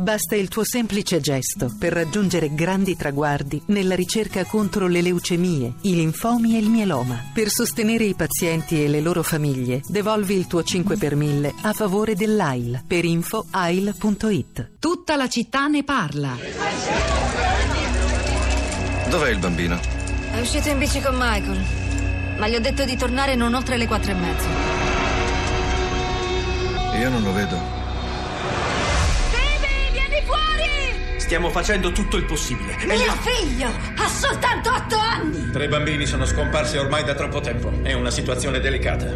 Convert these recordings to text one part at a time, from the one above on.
Basta il tuo semplice gesto per raggiungere grandi traguardi nella ricerca contro le leucemie, i linfomi e il mieloma. Per sostenere i pazienti e le loro famiglie, devolvi il tuo 5 per 1000 a favore dell'AIL. Per info AIL.it. Tutta la città ne parla. Dov'è il bambino? È uscito in bici con Michael, ma gli ho detto di tornare non oltre le quattro e mezzo. Io non lo vedo. Stiamo facendo tutto il possibile. Mio io- figlio ha soltanto otto anni! Tre bambini sono scomparsi ormai da troppo tempo. È una situazione delicata.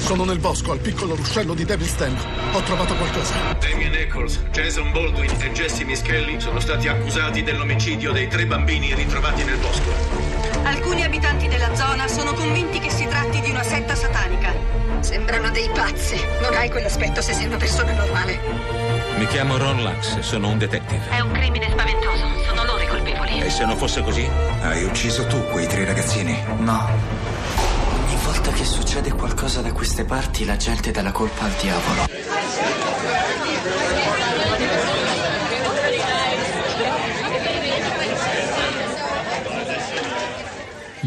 Sono nel bosco, al piccolo ruscello di Devilston. Ho trovato qualcosa. Damien Eccles, Jason Baldwin e Jesse Mischelli sono stati accusati dell'omicidio dei tre bambini ritrovati nel bosco. Alcuni abitanti della zona sono convinti che si tratti di una setta satanica. Sembrano dei pazzi. Non hai quell'aspetto se sei una persona normale. Mi chiamo Ron Lux, sono un detective. È un crimine spaventoso. Sono loro i colpevoli. E se non fosse così? Hai ucciso tu quei tre ragazzini? No. Ogni volta che succede qualcosa da queste parti, la gente dà la colpa al diavolo.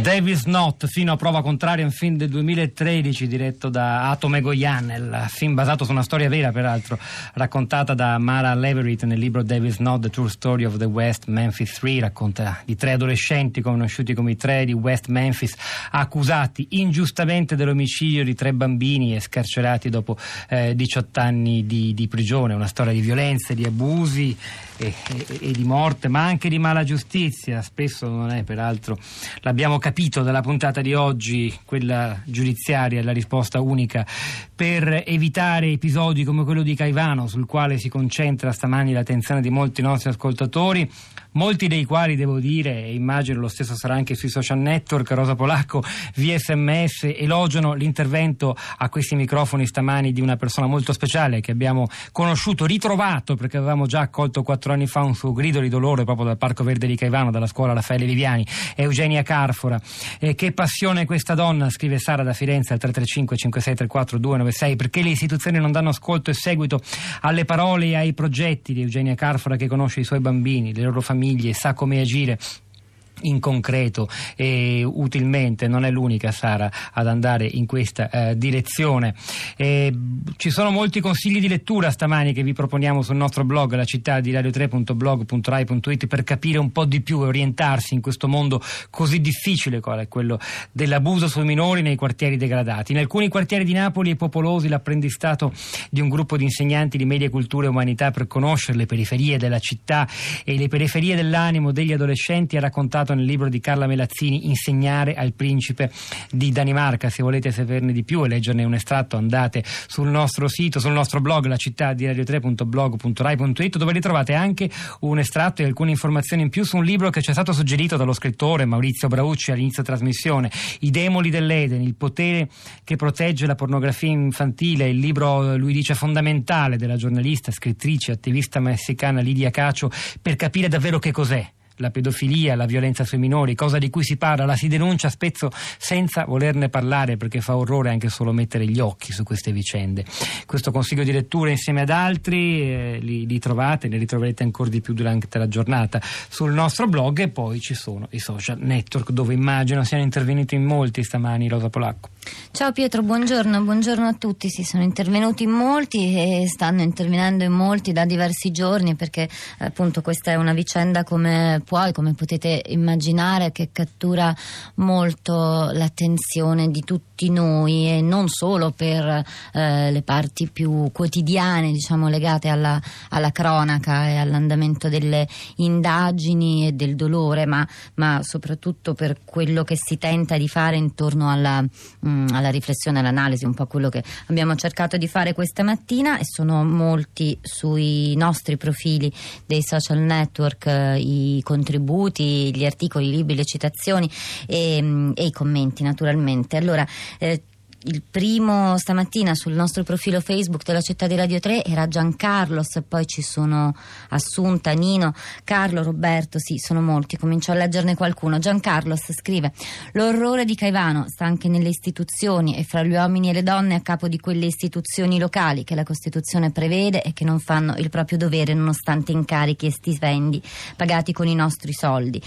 Davis Not, fino a prova contraria, un film del 2013 diretto da Atome Goyan, il film basato su una storia vera peraltro, raccontata da Mara Leverett nel libro Davis Not, The True Story of the West Memphis 3, racconta di tre adolescenti conosciuti come i tre di West Memphis, accusati ingiustamente dell'omicidio di tre bambini e scarcerati dopo eh, 18 anni di, di prigione, una storia di violenze, di abusi e, e- e di morte, ma anche di mala giustizia, spesso non è peraltro, l'abbiamo capito dalla puntata di oggi, quella giudiziaria, la risposta unica, per evitare episodi come quello di Caivano, sul quale si concentra stamani l'attenzione di molti nostri ascoltatori, molti dei quali devo dire, e immagino lo stesso sarà anche sui social network, Rosa Polacco, via sms, elogiano l'intervento a questi microfoni stamani di una persona molto speciale che abbiamo conosciuto, ritrovato, perché avevamo già accolto quattro anni fa un suo grido di dolore proprio dal Parco Verde di Caivano, dalla scuola Raffaele Viviani, Eugenia Carfora. Eh, che passione questa donna, scrive Sara da Firenze al 335 5634 296, perché le istituzioni non danno ascolto e seguito alle parole e ai progetti di Eugenia Carfora che conosce i suoi bambini, le loro famiglie, e sa come agire in concreto e utilmente, non è l'unica Sara ad andare in questa eh, direzione. Eh, ci sono molti consigli di lettura stamani che vi proponiamo sul nostro blog, la città di radio3.blog.rai.it per capire un po' di più e orientarsi in questo mondo così difficile qual è quello dell'abuso sui minori nei quartieri degradati. In alcuni quartieri di Napoli è popolosi l'apprendistato di un gruppo di insegnanti di media cultura e umanità per conoscere le periferie della città e le periferie dell'animo degli adolescenti ha raccontato nel libro di Carla Melazzini Insegnare al principe di Danimarca. Se volete saperne di più e leggerne un estratto andate sul nostro sito, sul nostro blog la città di radio3.blog.rai.it dove ritrovate anche un estratto e alcune informazioni in più su un libro che ci è stato suggerito dallo scrittore Maurizio Braucci all'inizio trasmissione I demoli dell'Eden, il potere che protegge la pornografia infantile, il libro lui dice fondamentale della giornalista, scrittrice, attivista messicana Lidia Cacio per capire davvero che cos'è la pedofilia, la violenza sui minori, cosa di cui si parla, la si denuncia spesso senza volerne parlare perché fa orrore anche solo mettere gli occhi su queste vicende. Questo consiglio di lettura insieme ad altri eh, li, li trovate, ne ritroverete ancora di più durante la giornata sul nostro blog e poi ci sono i social network dove immagino siano intervenuti in molti stamani Rosa Polacco. Ciao Pietro, buongiorno, buongiorno a tutti. Sì, sono intervenuti in molti e stanno intervenendo in molti da diversi giorni perché appunto questa è una vicenda come puoi, come potete immaginare, che cattura molto l'attenzione di tutti noi e non solo per eh, le parti più quotidiane, diciamo legate alla, alla cronaca e all'andamento delle indagini e del dolore, ma, ma soprattutto per quello che si tenta di fare intorno alla mh, alla riflessione, all'analisi, un po' quello che abbiamo cercato di fare questa mattina e sono molti sui nostri profili dei social network eh, i contributi, gli articoli, i libri, le citazioni e, mh, e i commenti naturalmente. Allora, eh, il primo stamattina sul nostro profilo Facebook della città di Radio 3 era Giancarlos, poi ci sono Assunta, Nino, Carlo, Roberto, sì, sono molti, comincio a leggerne qualcuno. Giancarlos scrive: L'orrore di Caivano sta anche nelle istituzioni e fra gli uomini e le donne a capo di quelle istituzioni locali che la Costituzione prevede e che non fanno il proprio dovere nonostante incarichi e stipendi pagati con i nostri soldi.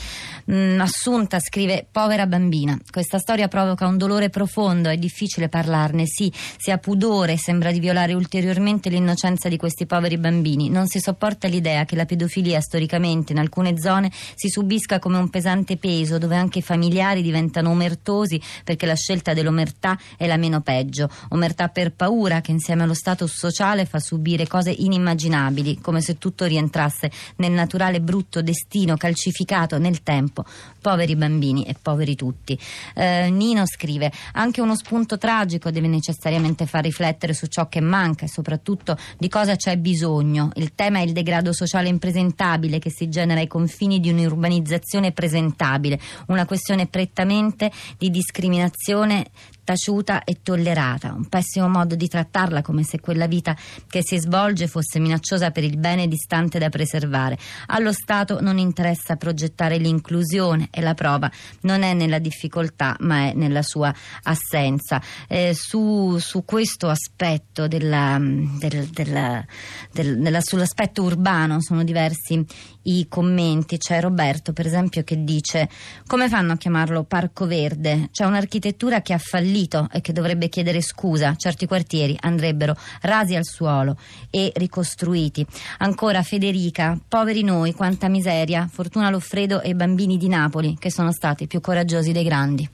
Mm, Assunta scrive: Povera bambina, questa storia provoca un dolore profondo, è difficile difficile parlarne, sì, si ha pudore, sembra di violare ulteriormente l'innocenza di questi poveri bambini. Non si sopporta l'idea che la pedofilia storicamente in alcune zone si subisca come un pesante peso, dove anche i familiari diventano omertosi perché la scelta dell'omertà è la meno peggio. Omertà per paura che insieme allo status sociale fa subire cose inimmaginabili, come se tutto rientrasse nel naturale brutto destino calcificato nel tempo. Poveri bambini e poveri tutti. Eh, Nino scrive anche uno spunto tragico tragico deve necessariamente far riflettere su ciò che manca e soprattutto di cosa c'è bisogno. Il tema è il degrado sociale impresentabile che si genera ai confini di un'urbanizzazione presentabile, una questione prettamente di discriminazione taciuta e tollerata, un pessimo modo di trattarla come se quella vita che si svolge fosse minacciosa per il bene distante da preservare. Allo Stato non interessa progettare l'inclusione e la prova non è nella difficoltà ma è nella sua assenza. Eh, su, su, questo aspetto della, del, della, del, della, sull'aspetto urbano sono diversi i commenti. C'è Roberto per esempio che dice come fanno a chiamarlo Parco Verde? C'è un'architettura che ha fallito fallito e che dovrebbe chiedere scusa. Certi quartieri andrebbero rasi al suolo e ricostruiti. Ancora Federica, poveri noi, quanta miseria. Fortuna Loffredo e i bambini di Napoli che sono stati più coraggiosi dei grandi.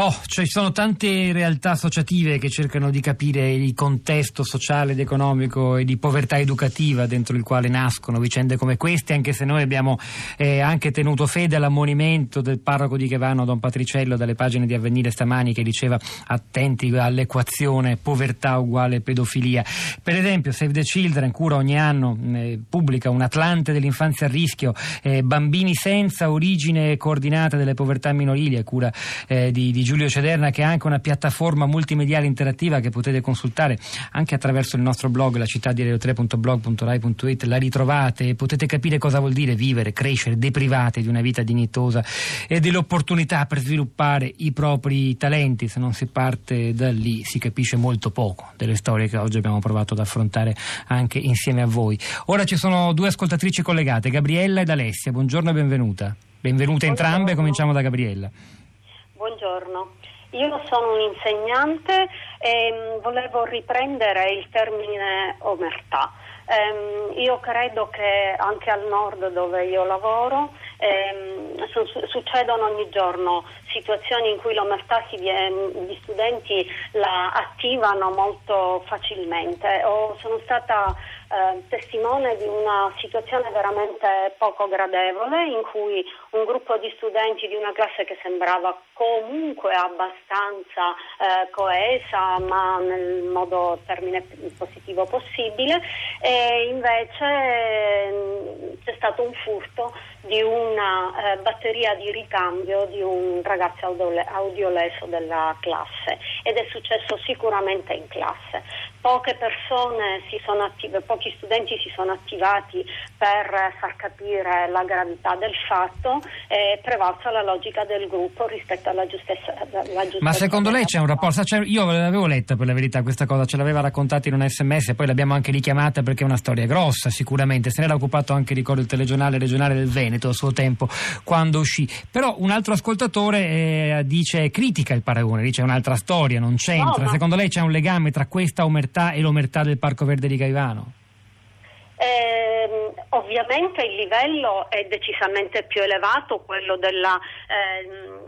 Oh, cioè ci sono tante realtà associative che cercano di capire il contesto sociale ed economico e di povertà educativa dentro il quale nascono vicende come queste, anche se noi abbiamo eh, anche tenuto fede all'ammonimento del parroco di Chevano, Don Patriciello, dalle pagine di Avvenire stamani che diceva attenti all'equazione povertà uguale pedofilia. Per esempio Save the Children cura ogni anno, eh, pubblica un Atlante dell'infanzia a rischio, eh, bambini senza origine coordinata delle povertà minorili a cura eh, di, di Giulio Cederna che ha anche una piattaforma multimediale interattiva che potete consultare anche attraverso il nostro blog la città di radio3.blog.rai.it la ritrovate e potete capire cosa vuol dire vivere, crescere deprivati di una vita dignitosa e dell'opportunità per sviluppare i propri talenti. Se non si parte da lì si capisce molto poco delle storie che oggi abbiamo provato ad affrontare anche insieme a voi. Ora ci sono due ascoltatrici collegate Gabriella ed Alessia. Buongiorno e benvenuta. Benvenute entrambe cominciamo da Gabriella Buongiorno. Io sono un insegnante e mm, volevo riprendere il termine omertà. Um, io credo che anche al nord dove io lavoro succedono ogni giorno situazioni in cui l'omertà gli studenti la attivano molto facilmente. O sono stata eh, testimone di una situazione veramente poco gradevole in cui un gruppo di studenti di una classe che sembrava comunque abbastanza eh, coesa ma nel modo termine positivo possibile e invece mh, c'è stato un furto di una eh, batteria di ricambio di un ragazzo audioleso della classe ed è successo sicuramente in classe. Poche persone si sono attive, pochi studenti si sono attivati per far capire la gravità del fatto e prevalsa la logica del gruppo rispetto alla giustezza. Alla giustezza Ma secondo lei c'è un rapporto? Cioè, io l'avevo letta per la verità questa cosa, ce l'aveva raccontata in un sms e poi l'abbiamo anche richiamata perché è una storia grossa sicuramente, se ne era occupato anche ricordo il telegiornale regionale del Veneto a suo tempo quando uscì. Però un altro ascoltatore eh, dice critica il paragone, dice un'altra storia, non c'entra. No, ma... Secondo lei c'è un legame tra questa omertà e l'omertà del Parco Verde di Caivano? Eh, ovviamente il livello è decisamente più elevato, quello della, eh,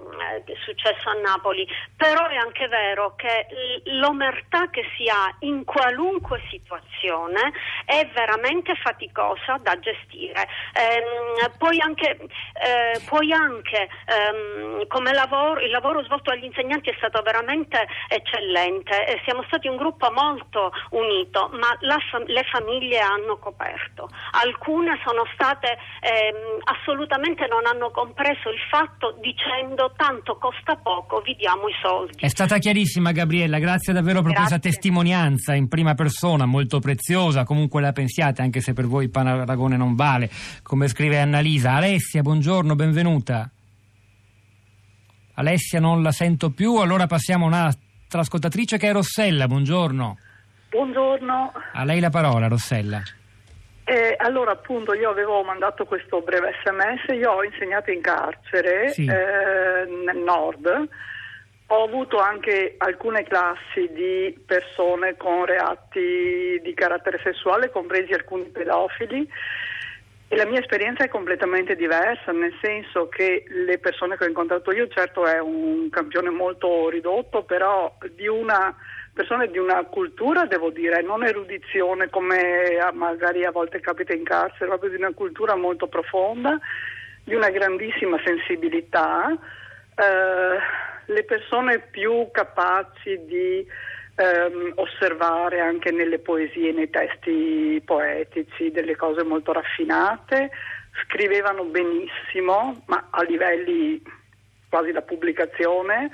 successo a Napoli, però è anche vero che l'omertà che si ha in qualunque situazione è veramente faticosa da gestire. Eh, puoi anche, eh, puoi anche ehm, come lavoro, il lavoro svolto dagli insegnanti è stato veramente eccellente, siamo stati un gruppo molto unito, ma la, le famiglie hanno coperto. Alcune sono state ehm, assolutamente non hanno compreso il fatto dicendo tanto tanto costa poco vi diamo i soldi. È stata chiarissima Gabriella, grazie davvero per Grazie. questa testimonianza in prima persona, molto preziosa, comunque la pensiate, anche se per voi il paragone non vale, come scrive Annalisa. Alessia, buongiorno, benvenuta. Alessia non la sento più, allora passiamo a un'altra ascoltatrice che è Rossella, buongiorno. Buongiorno. A lei la parola, Rossella. Eh, allora, appunto, io avevo mandato questo breve sms, io ho insegnato in carcere Sì. eh, nel nord, ho avuto anche alcune classi di persone con reati di carattere sessuale, compresi alcuni pedofili, e la mia esperienza è completamente diversa, nel senso che le persone che ho incontrato io, certo è un campione molto ridotto, però di una persone di una cultura, devo dire, non erudizione come a- magari a volte capita in carcere, proprio di una cultura molto profonda, di una grandissima sensibilità, eh, le persone più capaci di ehm, osservare anche nelle poesie, nei testi poetici, delle cose molto raffinate, scrivevano benissimo, ma a livelli quasi da pubblicazione,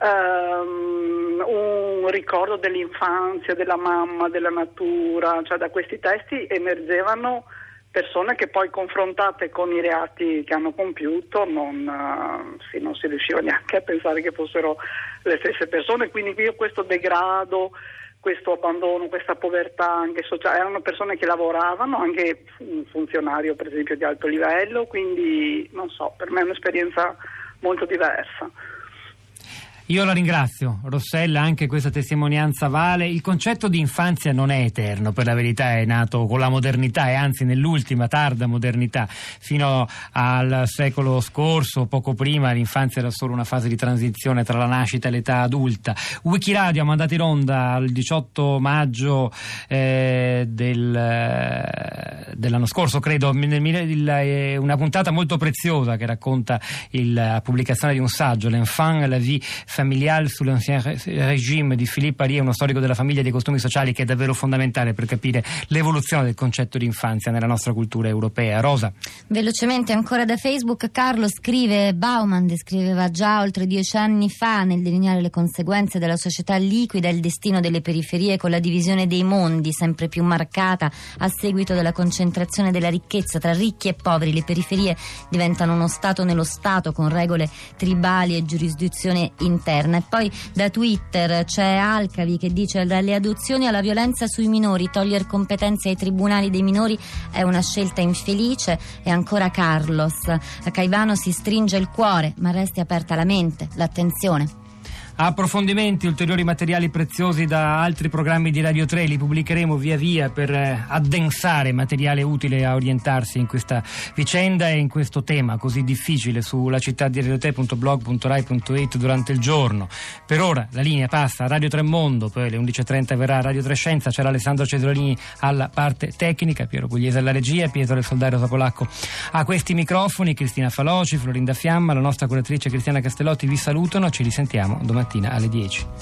ehm, un ricordo dell'infanzia, della mamma, della natura, cioè da questi testi emergevano persone che poi confrontate con i reati che hanno compiuto non, eh, sì, non si riusciva neanche a pensare che fossero le stesse persone, quindi io questo degrado, questo abbandono, questa povertà anche sociale, erano persone che lavoravano, anche un funzionario per esempio di alto livello, quindi non so, per me è un'esperienza molto diversa. Io la ringrazio, Rossella, anche questa testimonianza vale. Il concetto di infanzia non è eterno, per la verità è nato con la modernità e anzi nell'ultima tarda modernità. Fino al secolo scorso, poco prima, l'infanzia era solo una fase di transizione tra la nascita e l'età adulta. Wikiradio ha mandato in onda il 18 maggio eh, del, eh, dell'anno scorso, credo, eh, una puntata molto preziosa che racconta il- la pubblicazione di un saggio, L'enfant la vie familiale sull'ancien régime di Philippe Arie, uno storico della famiglia e dei costumi sociali che è davvero fondamentale per capire l'evoluzione del concetto di infanzia nella nostra cultura europea. Rosa. Velocemente ancora da Facebook, Carlo scrive: Bauman descriveva già oltre dieci anni fa nel delineare le conseguenze della società liquida il destino delle periferie con la divisione dei mondi sempre più marcata a seguito della concentrazione della ricchezza tra ricchi e poveri. Le periferie diventano uno Stato nello Stato con regole tribali e giurisdizione interna. E poi da Twitter c'è Alcavi che dice: dalle adozioni alla violenza sui minori, togliere competenze ai tribunali dei minori è una scelta infelice. E ancora Carlos. A Caivano si stringe il cuore, ma resti aperta la mente, l'attenzione. Approfondimenti, ulteriori materiali preziosi da altri programmi di Radio 3 li pubblicheremo via via per eh, addensare materiale utile a orientarsi in questa vicenda e in questo tema così difficile sulla città di radio3.blog.rai.it durante il giorno. Per ora la linea passa a Radio 3 Mondo, poi alle 11.30 verrà Radio 3 Scienza, c'era Alessandro Cesolini alla parte tecnica, Piero Pugliese alla regia, Pietro del Soldario Sapolacco a questi microfoni, Cristina Faloci, Florinda Fiamma, la nostra curatrice Cristiana Castellotti vi salutano, ci risentiamo domattina alle 10.